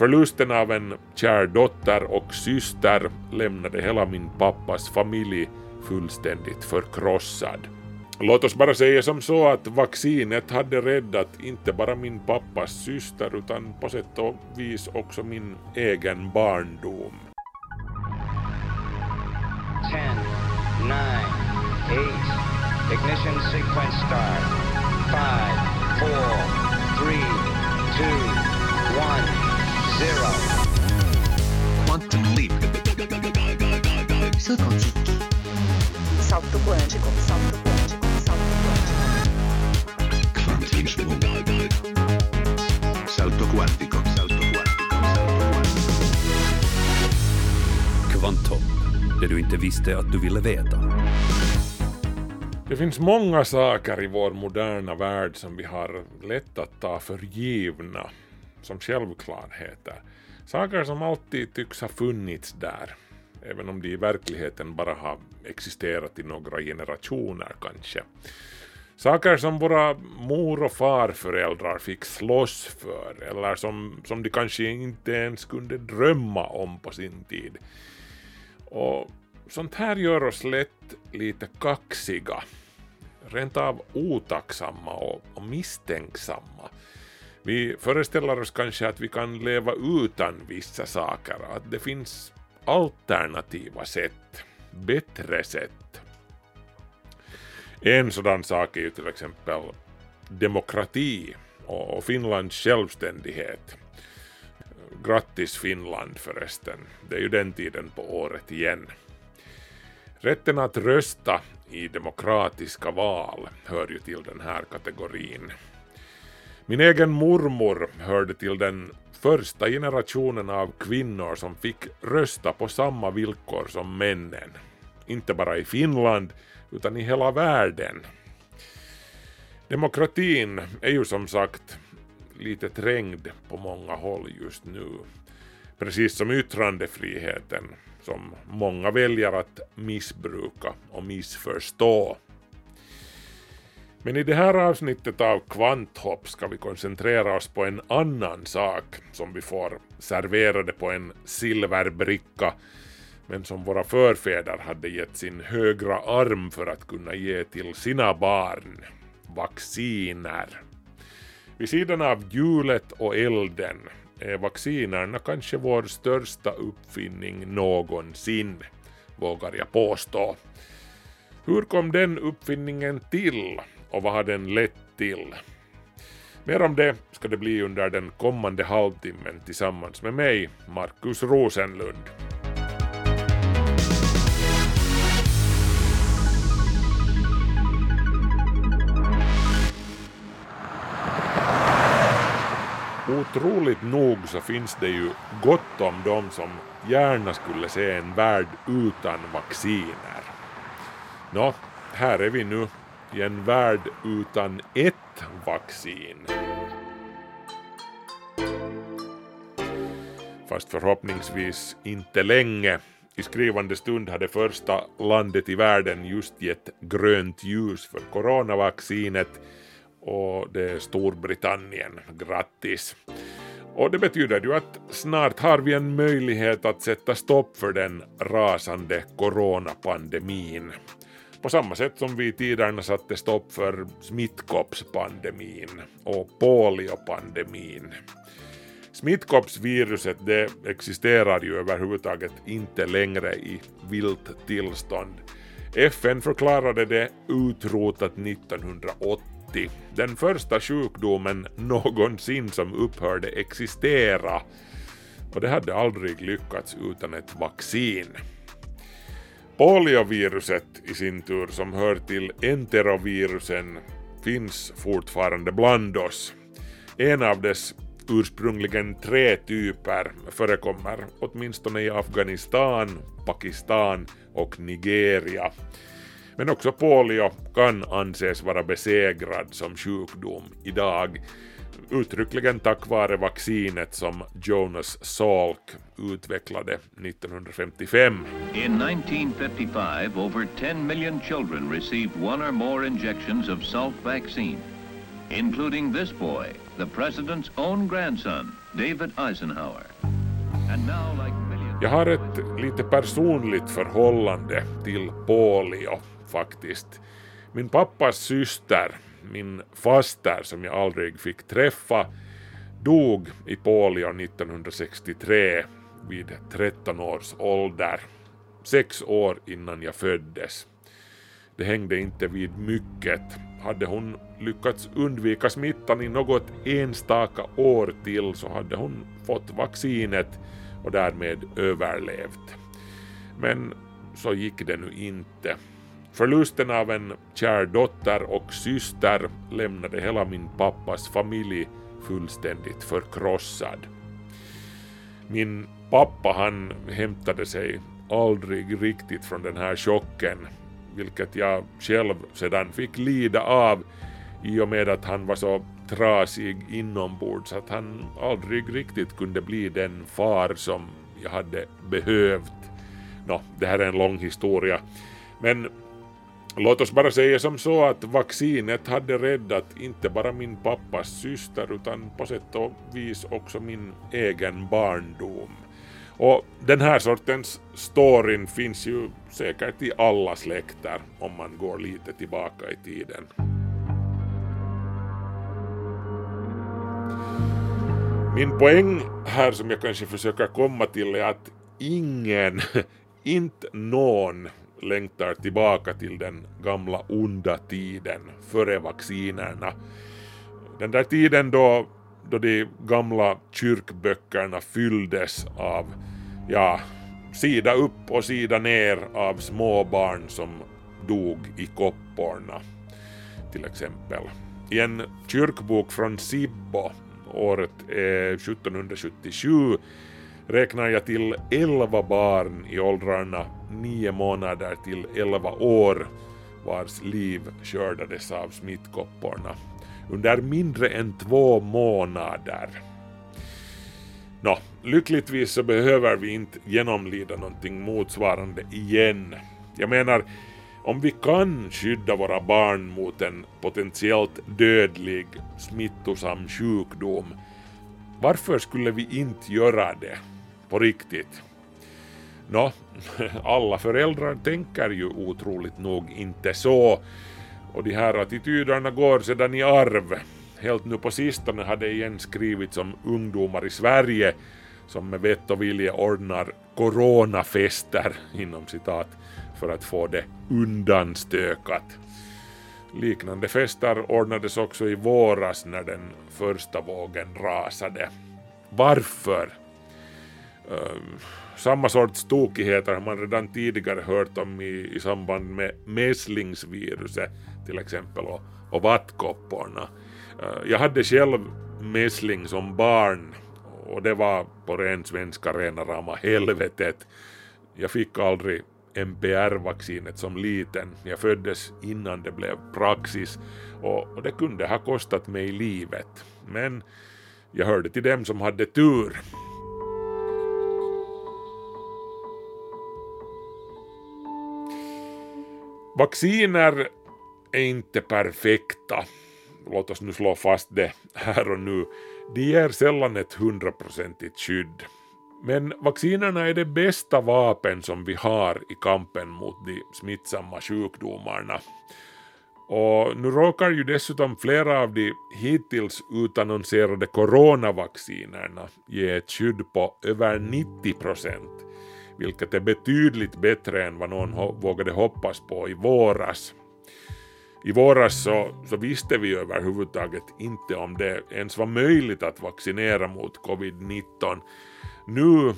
Förlusten av en kär dotter och syster lämnade hela min pappas familj fullständigt förkrossad. Låt oss bara säga som så att vaccinet hade räddat inte bara min pappas syster utan på sätt och vis också min egen barndom. 10, 9, 8, ignition sequence start, 5, 4, 3, 2, 1, 0. Quantum leap. Quantique. Salto quântico, salto quântico, salto quântico. Quantismo. Salto quantico, salto quantico. Kvantum. Det du inte visste att du ville veta. Det finns många saker i vår moderna värld som vi har lätt att ta för givna, som självklarheter. Saker som alltid tycks ha funnits där, även om de i verkligheten bara har existerat i några generationer kanske. Saker som våra mor och farföräldrar fick slåss för, eller som, som de kanske inte ens kunde drömma om på sin tid. Och sånt här gör oss lätt lite kaxiga, rent av otacksamma och, och misstänksamma. Vi föreställer oss kanske att vi kan leva utan vissa saker, att det finns alternativa sätt, bättre sätt. En sådan sak är ju till exempel demokrati och Finlands självständighet. Grattis Finland förresten, det är ju den tiden på året igen. Rätten att rösta i demokratiska val hör ju till den här kategorin. Min egen mormor hörde till den första generationen av kvinnor som fick rösta på samma villkor som männen. Inte bara i Finland, utan i hela världen. Demokratin är ju som sagt lite trängd på många håll just nu. Precis som yttrandefriheten, som många väljer att missbruka och missförstå. Men i det här avsnittet av Kvanthopp ska vi koncentrera oss på en annan sak som vi får serverade på en silverbricka men som våra förfäder hade gett sin högra arm för att kunna ge till sina barn. Vacciner. Vid sidan av hjulet och elden är vaccinerna kanske vår största uppfinning någonsin, vågar jag påstå. Hur kom den uppfinningen till och vad har den lett till? Mer om det ska det bli under den kommande halvtimmen tillsammans med mig, Markus Rosenlund. Otroligt nog så finns det ju gott om dem som gärna skulle se en värld utan vacciner. Nå, här är vi nu i en värld utan ett vaccin. Fast förhoppningsvis inte länge. I skrivande stund hade första landet i världen just gett grönt ljus för coronavaccinet och det är Storbritannien. Grattis! Och det betyder ju att snart har vi en möjlighet att sätta stopp för den rasande coronapandemin. På samma sätt som vi i tiderna satte stopp för smittkoppspandemin och poliopandemin. Smittkoppsviruset det existerar ju överhuvudtaget inte längre i vilt tillstånd. FN förklarade det utrotat 1980 den första sjukdomen någonsin som upphörde existera. Och det hade aldrig lyckats utan ett vaccin. Polioviruset i sin tur, som hör till enterovirusen, finns fortfarande bland oss. En av dess ursprungligen tre typer förekommer åtminstone i Afghanistan, Pakistan och Nigeria. Men också polio kan anses vara besegrad som sjukdom idag, uttryckligen tack vare vaccinet som Jonas Salk utvecklade 1955. In 1955 over 10 million children received one or more injections of Salk vaccine, including this boy the president's own grandson, David Eisenhower. And now, like millions... Jag har ett lite personligt förhållande till polio faktiskt. Min pappas syster, min faster som jag aldrig fick träffa, dog i polio 1963 vid 13 års ålder, sex år innan jag föddes. Det hängde inte vid mycket. Hade hon lyckats undvika smittan i något enstaka år till så hade hon fått vaccinet och därmed överlevt. Men så gick det nu inte. Förlusten av en kär dotter och syster lämnade hela min pappas familj fullständigt förkrossad. Min pappa han hämtade sig aldrig riktigt från den här chocken, vilket jag själv sedan fick lida av i och med att han var så trasig inombords att han aldrig riktigt kunde bli den far som jag hade behövt. Nå, det här är en lång historia. Men låt oss bara säga som så att vaccinet hade räddat inte bara min pappas syster utan på sätt och vis också min egen barndom. Och den här sortens storyn finns ju säkert i alla släkter om man går lite tillbaka i tiden. Min poäng här som jag kanske försöker komma till är att ingen, inte någon längtar tillbaka till den gamla onda tiden före vaccinerna. Den där tiden då, då de gamla kyrkböckerna fylldes av, ja, sida upp och sida ner av småbarn som dog i kopporna, till exempel. I en kyrkbok från Sibbo året eh, är 1777 räknar jag till 11 barn i åldrarna 9 månader till 11 år vars liv skördades av smittkopporna under mindre än två månader. Nå, lyckligtvis så behöver vi inte genomlida någonting motsvarande igen. Jag menar, om vi kan skydda våra barn mot en potentiellt dödlig smittosam sjukdom, varför skulle vi inte göra det? På riktigt? Nå, alla föräldrar tänker ju otroligt nog inte så, och de här attityderna går sedan i arv. Helt nu på sistone har det igen skrivits om ungdomar i Sverige som med vett och vilja ordnar coronafester inom citat för att få det undanstökat. Liknande fester ordnades också i våras när den första vågen rasade. Varför? Ehm, samma sorts tokigheter har man redan tidigare hört om i, i samband med mässlingsviruset till exempel och, och vattkopporna. Ehm, jag hade själv mässling som barn och det var på ren svenska rena rama helvetet. Jag fick aldrig MPR-vaccinet som liten. Jag föddes innan det blev praxis och, och det kunde ha kostat mig livet. Men jag hörde till dem som hade tur. Vacciner är inte perfekta. Låt oss nu slå fast det här och nu. De ger sällan ett hundraprocentigt skydd. Men vaccinerna är det bästa vapen som vi har i kampen mot de smittsamma sjukdomarna. Och nu råkar ju dessutom flera av de hittills utannonserade coronavaccinerna ge ett skydd på över 90 procent, vilket är betydligt bättre än vad någon vågade hoppas på i våras. I våras så, så visste vi överhuvudtaget inte om det ens var möjligt att vaccinera mot covid-19 nu,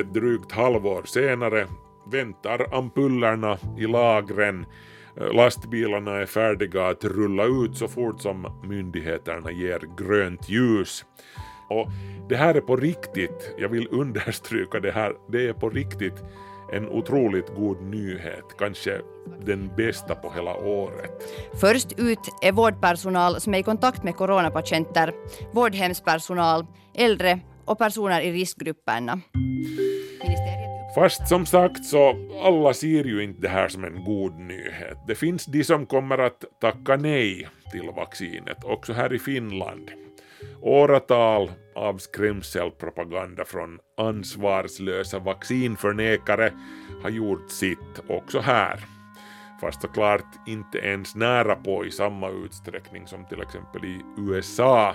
ett drygt halvår senare, väntar ampullerna i lagren, lastbilarna är färdiga att rulla ut så fort som myndigheterna ger grönt ljus. Och det här är på riktigt, jag vill understryka det här, det är på riktigt en otroligt god nyhet, kanske den bästa på hela året. Först ut är vårdpersonal som är i kontakt med coronapatienter, vårdhemspersonal, äldre och personer i riskgrupperna. Fast som sagt så alla ser ju inte det här som en god nyhet. Det finns de som kommer att tacka nej till vaccinet, också här i Finland. Åratal av skrämselpropaganda från ansvarslösa vaccinförnekare har gjort sitt också här. Fast såklart inte ens nära på i samma utsträckning som till exempel i USA.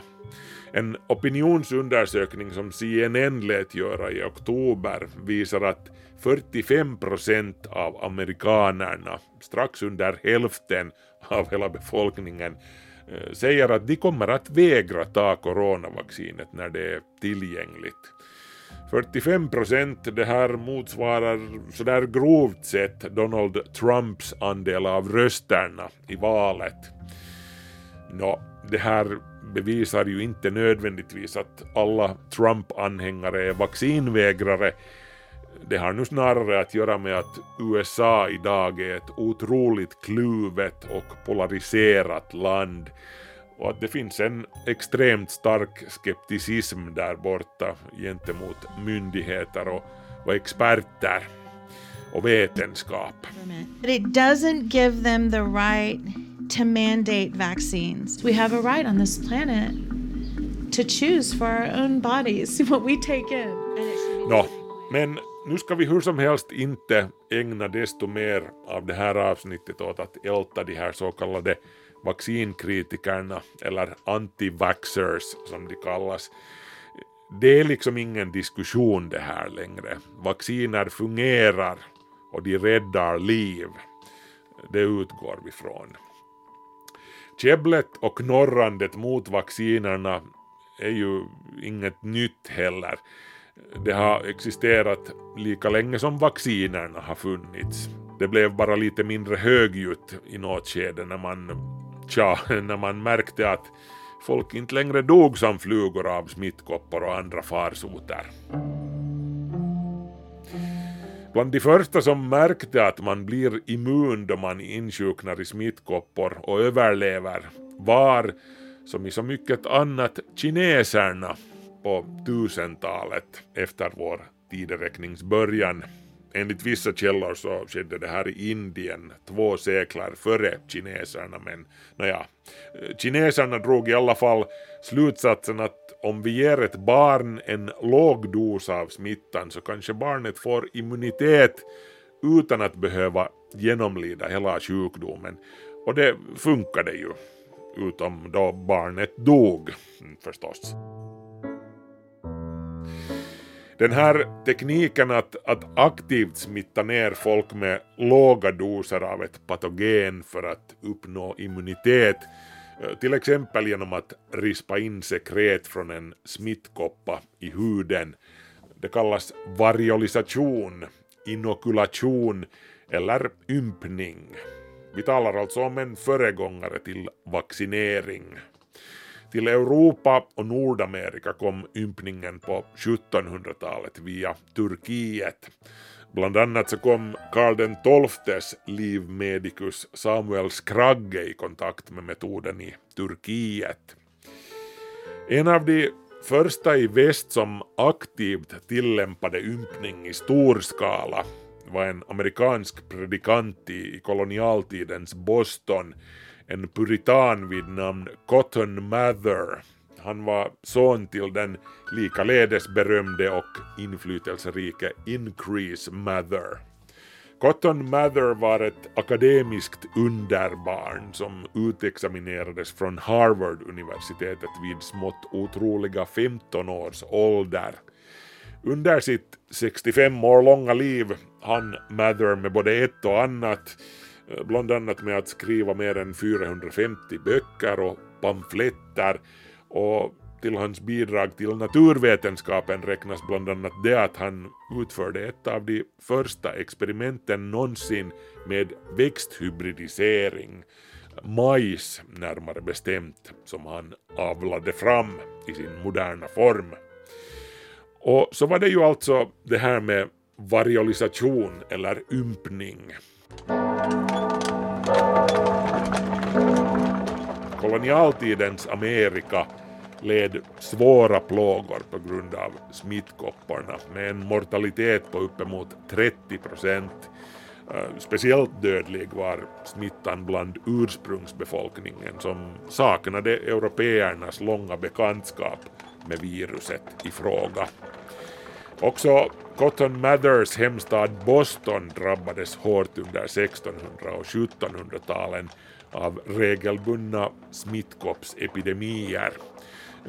En opinionsundersökning som CNN lät göra i oktober visar att 45 procent av amerikanerna, strax under hälften av hela befolkningen, Eh, säger att de kommer att vägra ta coronavaccinet när det är tillgängligt. 45 procent, det här motsvarar sådär grovt sett Donald Trumps andel av rösterna i valet. Nå, det här bevisar ju inte nödvändigtvis att alla Trump-anhängare är vaccinvägrare. Det har nu snarare att göra med att USA idag är ett otroligt kluvet och polariserat land och att det finns en extremt stark skepticism där borta gentemot myndigheter och, och experter och vetenskap. But it doesn't give them the right to mandate vaccines. We have a right on this planet to choose for our own bodies what we take in. Nå, men nu ska vi hur som helst inte ägna desto mer av det här avsnittet åt att älta de här så kallade vaccinkritikerna eller antivaxers som de kallas. Det är liksom ingen diskussion det här längre. Vacciner fungerar och de räddar liv. Det utgår vi från. Käbblet och knorrandet mot vaccinerna är ju inget nytt heller. Det har existerat lika länge som vaccinerna har funnits. Det blev bara lite mindre högljutt i något skede när man, tja, när man märkte att folk inte längre dog som flugor av smittkoppor och andra farsoter. Bland de första som märkte att man blir immun då man insjuknar i smittkoppor och överlever var, som i så mycket annat, kineserna på 1000-talet efter vår tideräknings början. Enligt vissa källor så skedde det här i Indien två seklar före kineserna men nåja, kineserna drog i alla fall slutsatsen att om vi ger ett barn en låg dos av smittan så kanske barnet får immunitet utan att behöva genomlida hela sjukdomen. Och det funkade ju, utom då barnet dog förstås. Den här tekniken att, att aktivt smitta ner folk med låga doser av ett patogen för att uppnå immunitet, eh, till exempel genom att rispa in sekret från en smittkoppa i huden. Det kallas variolisation, inokulation eller ympning. Vi talar alltså om en föregångare till vaccinering. Till Europa och Nordamerika kom ympningen på 1700-talet via Turkiet. Bland annat så kom Karl XIIs livmedikus Samuel Skragge i kontakt med metoden i Turkiet. En av de första i väst som aktivt tillämpade ympning i stor skala var en amerikansk predikant i kolonialtidens Boston en puritan vid namn Cotton Mather. Han var son till den likaledes berömde och inflytelserike Increase Mather. Cotton Mather var ett akademiskt underbarn som utexaminerades från Harvard-universitetet vid smått otroliga 15 års ålder. Under sitt 65 år långa liv hann Mather med både ett och annat Eh, bland annat med att skriva mer än 450 böcker och pamfletter och till hans bidrag till naturvetenskapen räknas bland annat det att han utförde ett av de första experimenten någonsin med växthybridisering, majs närmare bestämt, som han avlade fram i sin moderna form. Och så var det ju alltså det här med variolisation eller ympning. Kolonialtidens Amerika led svåra plågor på grund av smittkopporna med en mortalitet på uppemot 30 procent. Eh, speciellt dödlig var smittan bland ursprungsbefolkningen som saknade européernas långa bekantskap med viruset i fråga. Också Cotton Mathers hemstad Boston drabbades hårt under 1600 och 1700-talen av regelbundna smittkoppsepidemier.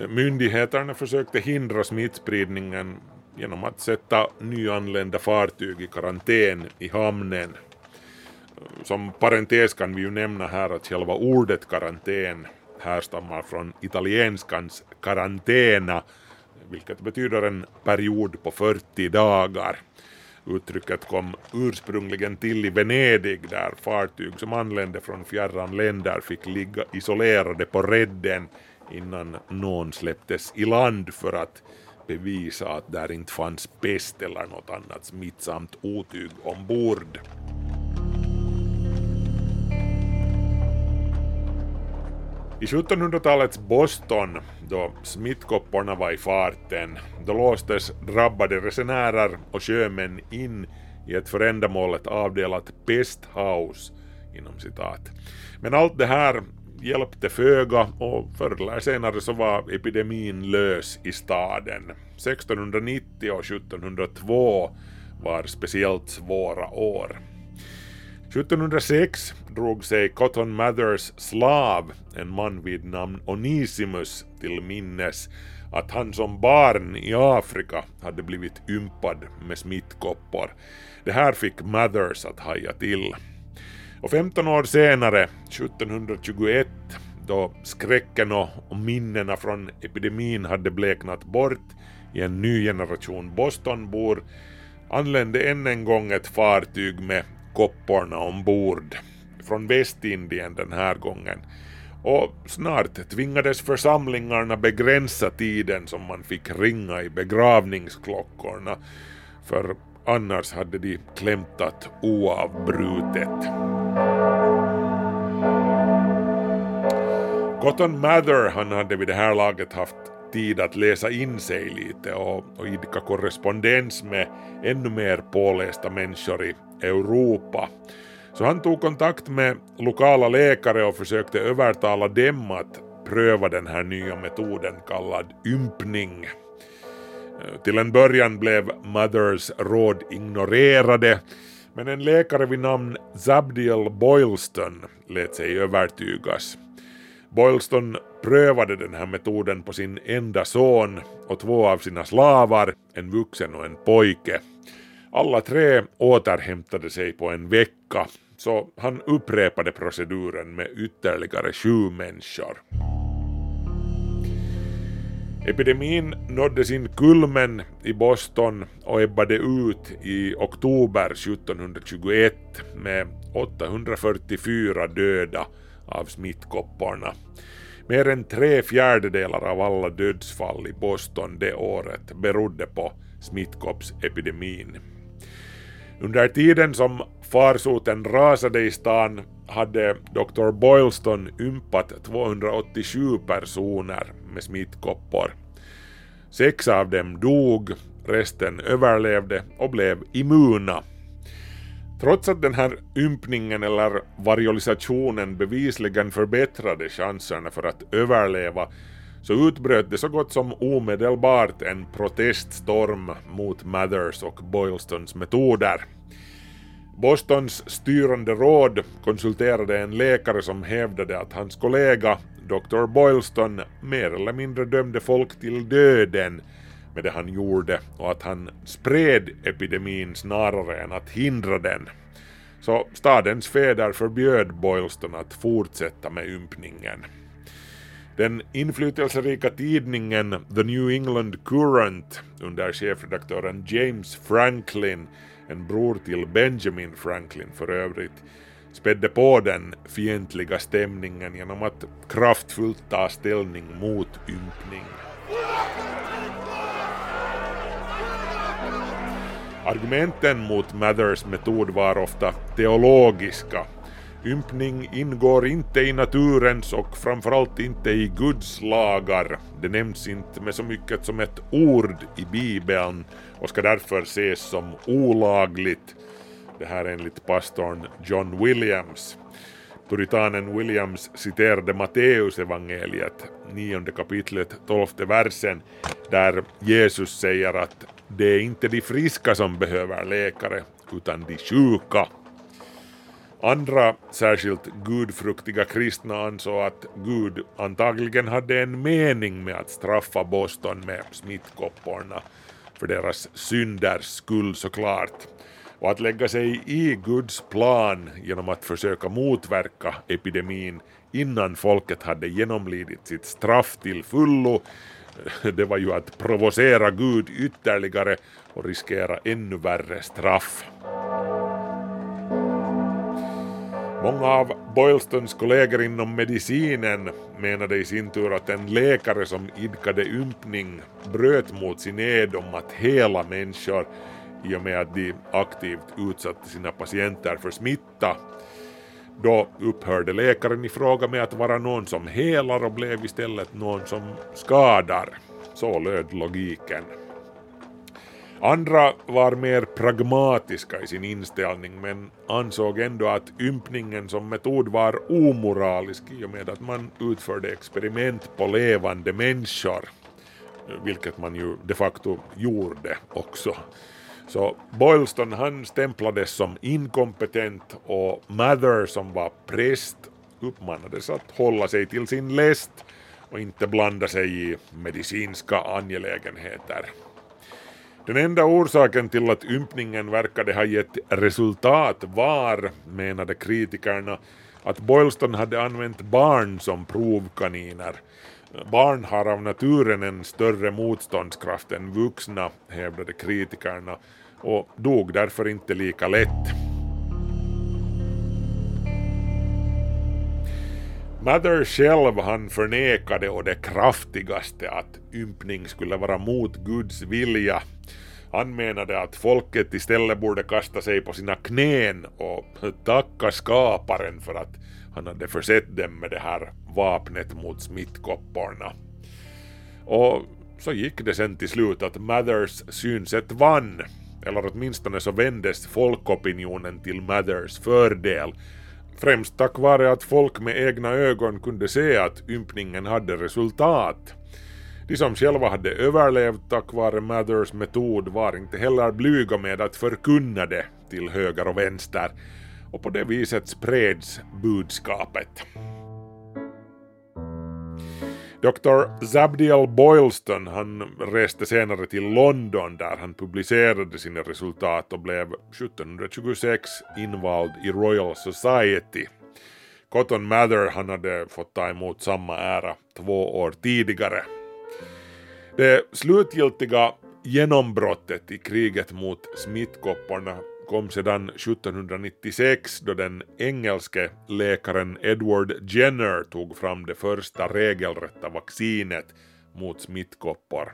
Myndigheterna försökte hindra smittspridningen genom att sätta nyanlända fartyg i karantän i hamnen. Som parentes kan vi ju nämna här att själva ordet karantän härstammar från italienskans karantena vilket betyder en period på 40 dagar. Uttrycket kom ursprungligen till i Venedig där fartyg som anlände från fjärran länder fick ligga isolerade på redden innan någon släpptes i land för att bevisa att där inte fanns pest eller något annat smittsamt otyg ombord. I 1700-talets Boston, då smittkopporna var i farten, då låstes drabbade resenärer och sjömän in i ett för ändamålet avdelat pesthaus. inom citat. Men allt det här hjälpte föga och förr eller senare så var epidemin lös i staden. 1690 och 1702 var speciellt svåra år. 1706 drog sig Cotton Mathers slav, en man vid namn Onisimus, till minnes att han som barn i Afrika hade blivit ympad med smittkoppor. Det här fick Mathers att haja till. Och 15 år senare, 1721, då skräcken och minnena från epidemin hade bleknat bort i en ny generation Bostonbor, anlände än en gång ett fartyg med kopporna ombord, från Västindien den här gången. Och snart tvingades församlingarna begränsa tiden som man fick ringa i begravningsklockorna, för annars hade de klämtat oavbrutet. Cotton Mather han hade vid det här laget haft tid att läsa in sig lite och, och idka korrespondens med ännu mer pålästa människor i Europa. Så han tog kontakt med lokala läkare och försökte övertala dem att pröva den här nya metoden kallad ympning. Eh, till en början blev Mothers råd ignorerade men en läkare vid namn Zabdiel Boylston lät sig övertygas. Boylston prövade den här metoden på sin enda son och två av sina slavar, en vuxen och en pojke. Alla tre återhämtade sig på en vecka, så han upprepade proceduren med ytterligare sju människor. Epidemin nådde sin kulmen i Boston och ebbade ut i oktober 1721 med 844 döda av smittkopporna. Mer än tre fjärdedelar av alla dödsfall i Boston det året berodde på smittkoppsepidemin. Under tiden som farsoten rasade i stan hade Dr. Boylston ympat 287 personer med smittkoppor. Sex av dem dog, resten överlevde och blev immuna. Trots att den här ympningen eller variolisationen bevisligen förbättrade chanserna för att överleva så utbröt det så gott som omedelbart en proteststorm mot Mathers och Boylstons metoder. Bostons styrande råd konsulterade en läkare som hävdade att hans kollega Dr. Boylston mer eller mindre dömde folk till döden med det han gjorde och att han spred epidemin snarare än att hindra den. Så stadens fäder förbjöd Boylston att fortsätta med ympningen. Den inflytelserika tidningen The New England Courant under chefredaktören James Franklin, en bror till Benjamin Franklin för övrigt, spädde på den fientliga stämningen genom att kraftfullt ta ställning mot ympning. Argumenten mot Mathers metod var ofta teologiska. Ympning ingår inte i naturens och framförallt inte i Guds lagar. Det nämns inte med så mycket som ett ord i Bibeln och ska därför ses som olagligt Det här enligt pastorn John Williams. Puritanen Williams citerade Matteusevangeliet, nionde kapitlet, tolfte versen, där Jesus säger att det är inte de friska som behöver läkare, utan de sjuka. Andra, särskilt gudfruktiga kristna, ansåg att Gud antagligen hade en mening med att straffa Boston med smittkopporna, för deras synders skull såklart och att lägga sig i Guds plan genom att försöka motverka epidemin innan folket hade genomlidit sitt straff till fullo, det var ju att provocera Gud ytterligare och riskera ännu värre straff. Många av Boylstons kollegor inom medicinen menade i sin tur att en läkare som idkade ympning bröt mot sin ed om att hela människor i och med att de aktivt utsatte sina patienter för smitta. Då upphörde läkaren i fråga med att vara någon som helar och blev istället någon som skadar. Så löd logiken. Andra var mer pragmatiska i sin inställning men ansåg ändå att ympningen som metod var omoralisk i och med att man utförde experiment på levande människor, vilket man ju de facto gjorde också. Så Boylston han stämplades som inkompetent och Mather som var präst uppmanades att hålla sig till sin läst och inte blanda sig i medicinska angelägenheter. Den enda orsaken till att ympningen verkade ha gett resultat var, menade kritikerna, att Boylston hade använt barn som provkaniner. Barn har av naturen en större motståndskraft än vuxna, hävdade kritikerna, och dog därför inte lika lätt. Mather själv han förnekade och det kraftigaste att ympning skulle vara mot Guds vilja. Han menade att folket istället borde kasta sig på sina knän och tacka skaparen för att han hade försett dem med det här vapnet mot smittkopporna. Och så gick det sen till slut att Mathers synsätt vann eller åtminstone så vändes folkopinionen till Mathers fördel, främst tack vare att folk med egna ögon kunde se att ympningen hade resultat. De som själva hade överlevt tack vare Mathers metod var inte heller blyga med att förkunna det till höger och vänster, och på det viset spreds budskapet. Dr. Zabdiel Boylston han reste senare till London där han publicerade sina resultat och blev 1726 invald i Royal Society. Cotton Mather han hade fått ta emot samma ära två år tidigare. Det slutgiltiga genombrottet i kriget mot smittkopporna kom sedan 1796 då den engelske läkaren Edward Jenner tog fram det första regelrätta vaccinet mot smittkoppor.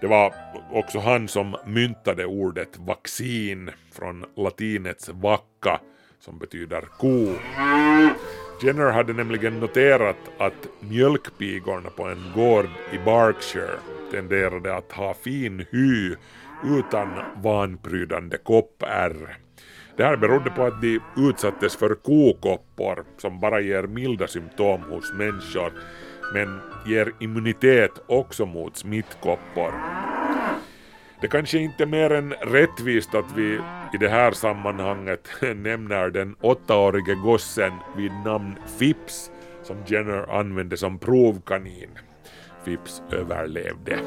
Det var också han som myntade ordet vaccin från latinets vacca som betyder ko. Jenner hade nämligen noterat att mjölkpigorna på en gård i Berkshire tenderade att ha fin hy utan vanprydande koppärr. Det här berodde på att de utsattes för kokoppor som bara ger milda symptom hos människor men ger immunitet också mot smittkoppor. Det kanske inte är mer än rättvist att vi i det här sammanhanget nämner den åttaårige gossen vid namn Fips som Jenner använde som provkanin. Fips överlevde.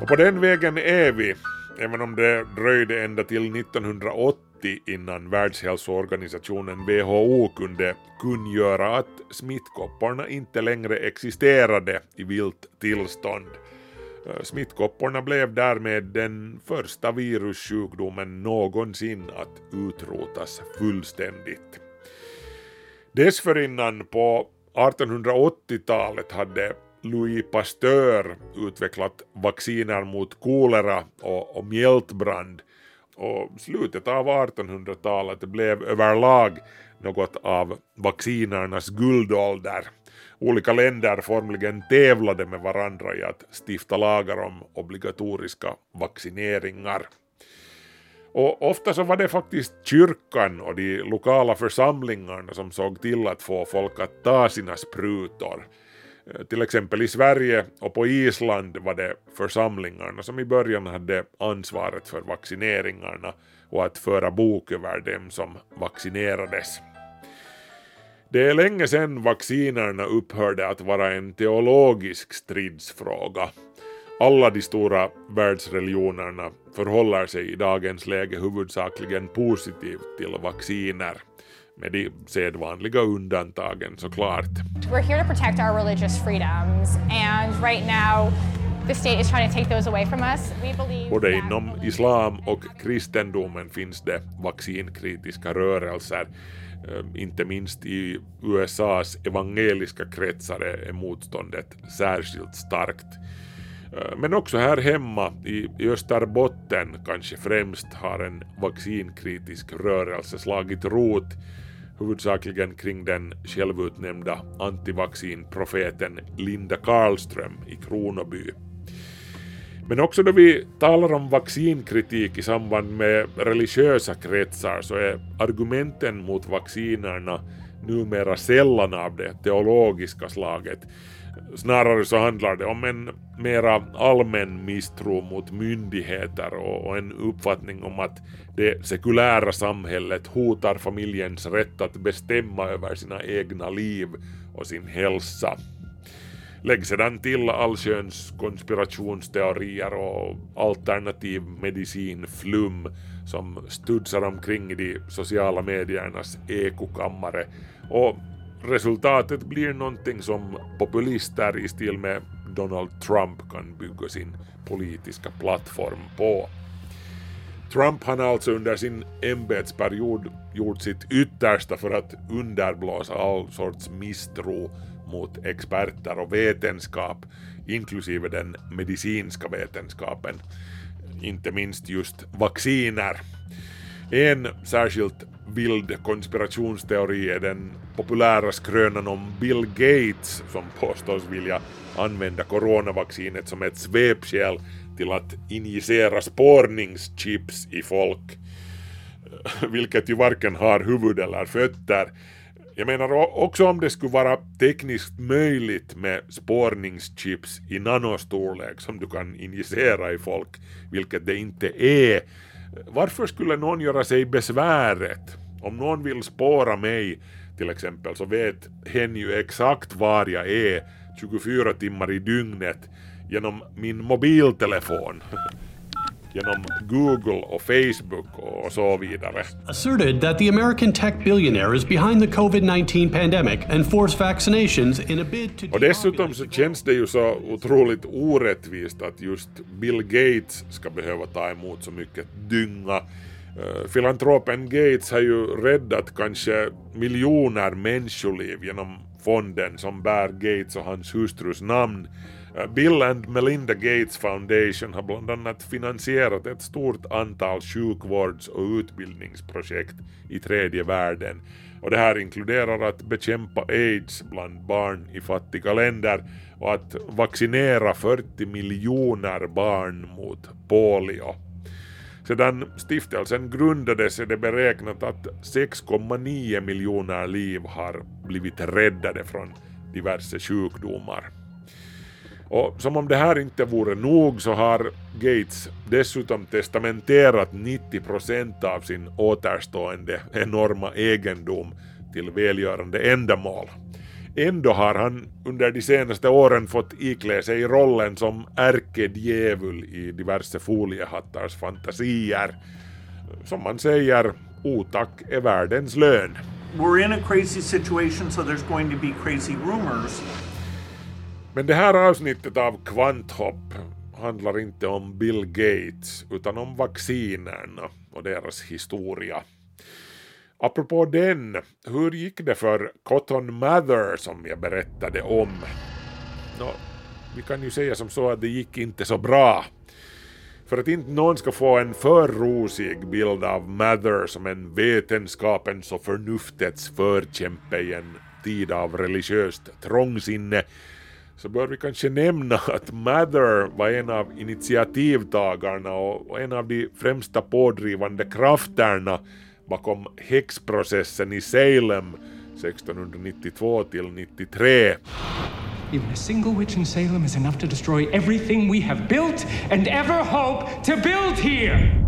Och på den vägen är vi, även om det dröjde ända till 1980 innan Världshälsoorganisationen WHO kunde kungöra att smittkopporna inte längre existerade i vilt tillstånd. Eh, smittkopporna blev därmed den första virussjukdomen någonsin att utrotas fullständigt. Dessförinnan på 1880-talet hade Louis Pasteur utvecklat vacciner mot kolera och, och mjältbrand och slutet av 1800-talet blev överlag något av vaccinernas guldålder. Olika länder formligen tävlade med varandra i att stifta lagar om obligatoriska vaccineringar. Och ofta så var det faktiskt kyrkan och de lokala församlingarna som såg till att få folk att ta sina sprutor. Eh, till exempel i Sverige och på Island var det församlingarna som i början hade ansvaret för vaccineringarna och att föra bok över dem som vaccinerades. Det är länge sedan vaccinerna upphörde att vara en teologisk stridsfråga. Alla de stora världsreligionerna förhåller sig i dagens läge huvudsakligen positivt till vacciner med de sedvanliga undantagen såklart. We're here to protect our religious freedoms and right now the state is trying to take those away from us. We believe Både inom islam och kristendomen finns det vaccinkritiska rörelser. Eh, Inte minst i USAs evangeliska kretsar är motståndet särskilt starkt. Eh, men också här hemma i Österbotten kanske främst har en vaccinkritisk rörelse slagit rot huvudsakligen kring den självutnämnda antivaccinprofeten Linda Karlström i Kronoby. Men också då vi talar om vaccinkritik i samband med religiösa kretsar så är argumenten mot vaccinerna numera sällan av det teologiska slaget. Snarare så handlar det om en mera allmän misstro mot myndigheter och, en uppfattning om att det sekulära samhället hotar familjens rätt att bestämma över sina egna liv och sin hälsa. Lägg sedan till allsköns konspirationsteorier och alternativ medicinflum som studsar omkring i de sociala mediernas ekokammare och resultatet blir någonting som populister i stil med Donald Trump kan bygga sin politiska plattform på. Trump han har alltså under sin ämbetsperiod gjort sitt yttersta för att underblåsa all sorts misstro mot experter och vetenskap, inklusive den medicinska vetenskapen. Inte minst just vacciner. En särskilt vild konspirationsteori är den populära skrönan om Bill Gates som påstås vilja använda coronavaccinet som ett svepskäl till att injicera spårningschips i folk, vilket ju varken har huvud eller fötter. Jag menar också om det skulle vara tekniskt möjligt med spårningschips i nanostorlek som du kan injicera i folk, vilket det inte är. Varför skulle någon göra sig besväret? Om någon vill spåra mig till exempel så vet hen ju exakt var jag är 24 timmar i dygnet genom min mobiltelefon. genom Google och Facebook och så vidare. asserted that the American tech billionaire is behind the COVID 19 pandemic and forced vaccinations in a bid to. Och dessutom så känns det ju så otroligt orättvist att just Bill Gates ska behöva ta emot så mycket dynga. Eh, Filantropen Gates har ju räddat kanske miljoner människoliv genom fonden som bär Gates och hans hustrus namn. Äh, Bill and Melinda Gates Foundation har bland annat finansierat ett stort antal sjukvårds och utbildningsprojekt i tredje världen. Och det här inkluderar att bekämpa aids bland barn i fattiga länder och att vaccinera 40 miljoner barn mot polio. Sedan stiftelsen grundades är det beräknat att 6,9 miljoner liv har blivit räddade från diverse sjukdomar. Och som om det här inte vore nog så har Gates dessutom testamenterat 90% av sin återstående enorma egendom till välgörande ändamål. Ändå har han under de senaste åren fått iklä sig rollen som ärkedjävul i diverse foliehattars fantasier. Som man säger, otack är världens lön. we're in a crazy situation, so there's going to be crazy rumors. Men det här avsnittet av Kvanthopp handlar inte om Bill Gates utan om vaccinerna och deras historia. Apropå den, hur gick det för Cotton Mather som jag berättade om? Nå, vi kan ju säga som så att det gick inte så bra. För att inte någon ska få en för rosig bild av Mather som en vetenskapens och förnuftets förkämpe i en tid av religiöst trångsinne så bör vi kanske nämna att Mather var en av initiativtagarna och en av de främsta pådrivande krafterna bakom häxprocessen i Salem 1692 till 93. Even a single witch in Salem is enough to destroy everything we have built and ever hope to build here.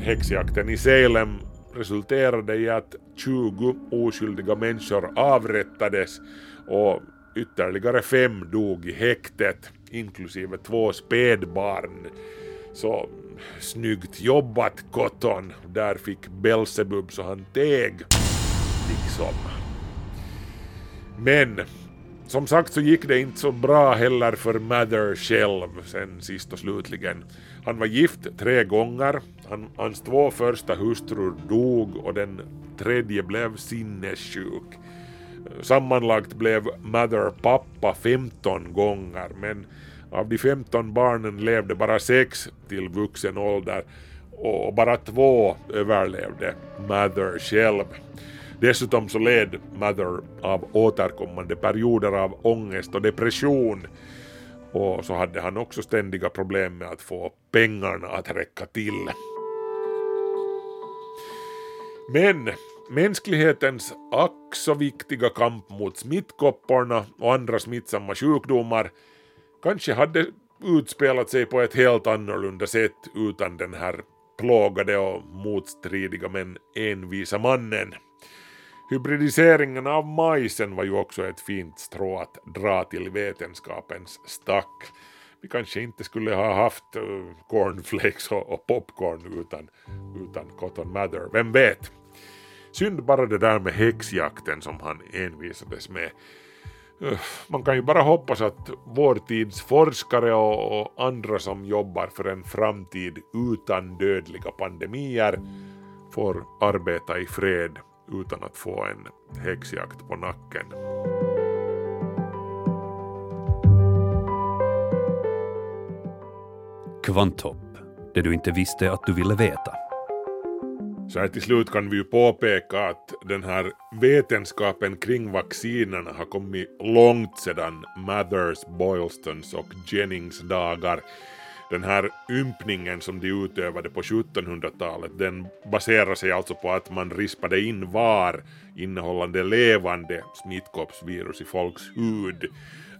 Häxjakten i Salem resulterade i att 20 oskyldiga människor avrättades och ytterligare fem dog i häktet, inklusive två spädbarn. Så snyggt jobbat Cotton, där fick Belsebub så han teg. Liksom. Men som sagt så gick det inte så bra heller för Mather själv sen sist och slutligen. Han var gift tre gånger, han, hans två första hustrur dog och den tredje blev sinnessjuk. Sammanlagt blev Mather pappa 15 gånger men av de 15 barnen levde bara sex till vuxen ålder och bara två överlevde Mather själv. Dessutom så led Mather av återkommande perioder av ångest och depression och så hade han också ständiga problem med att få pengarna att räcka till. Men mänsklighetens ack så viktiga kamp mot smittkopporna och andra smittsamma sjukdomar kanske hade utspelat sig på ett helt annorlunda sätt utan den här plågade och motstridiga men envisa mannen. Hybridiseringen av majsen var ju också ett fint strå att dra till vetenskapens stack. Vi kanske inte skulle ha haft eh, cornflakes och, och popcorn utan, utan Cotton Mather, vem vet? Synd bara det där med häxjakten som han envisades med. Öh, man kan ju bara hoppas att vår tids forskare och andra som jobbar för en framtid utan dödliga pandemier får arbeta i fred utan att få en häxjakt på nacken. Kvanthopp, det du inte visste att du ville veta. Så här till slut kan vi ju påpeka att den här vetenskapen kring vaccinerna har kommit långt sedan Mathers, Boylstons och Jennings dagar. Den här ympningen som de utövade på 1700-talet den baserar sig alltså på att man rispade in var innehållande levande smittkoppsvirus i folks hud.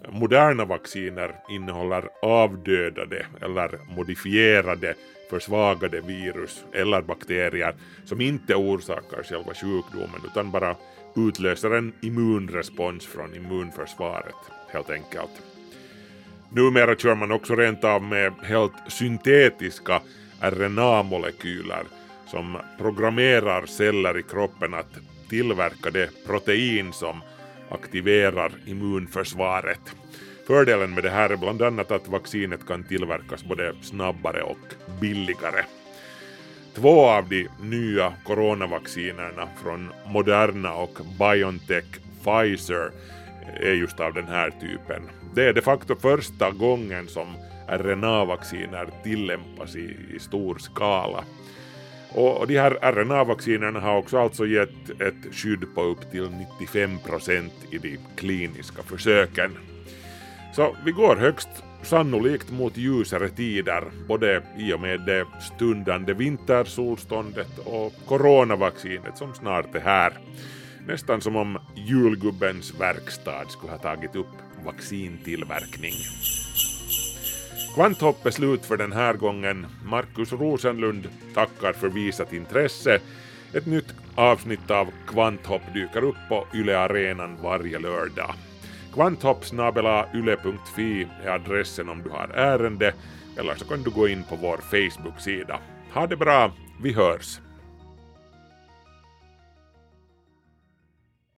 Moderna vacciner innehåller avdödade eller modifierade försvagade virus eller bakterier som inte orsakar själva sjukdomen utan bara utlöser en immunrespons från immunförsvaret helt enkelt. Numera kör man också rent av med helt syntetiska RNA-molekyler som programmerar celler i kroppen att tillverka det protein som aktiverar immunförsvaret. Fördelen med det här är bland annat att vaccinet kan tillverkas både snabbare och billigare. Två av de nya coronavaccinerna från Moderna och BioNTech Pfizer är just av den här typen. Det är de facto första gången som RNA-vacciner tillämpas i, i stor skala. Och, de här RNA-vaccinerna har också alltså gett ett skydd på upp till 95 procent i de kliniska försöken. Så vi går högst sannolikt mot ljusare tider, både i och med det stundande vintersolståndet och coronavaccinet som snart är här. Nästan som om julgubbens verkstad skulle ha tagit upp vaccintillverkning. Kvanthopp är slut för den här gången. Markus Rosenlund tackar för visat intresse. Ett nytt avsnitt av Kvanthopp dyker upp på Yle Arenan varje lördag. Kvanthopp.yle.fi är adressen om du har ärende eller så kan du gå in på vår Facebook-sida. Ha det bra, vi hörs!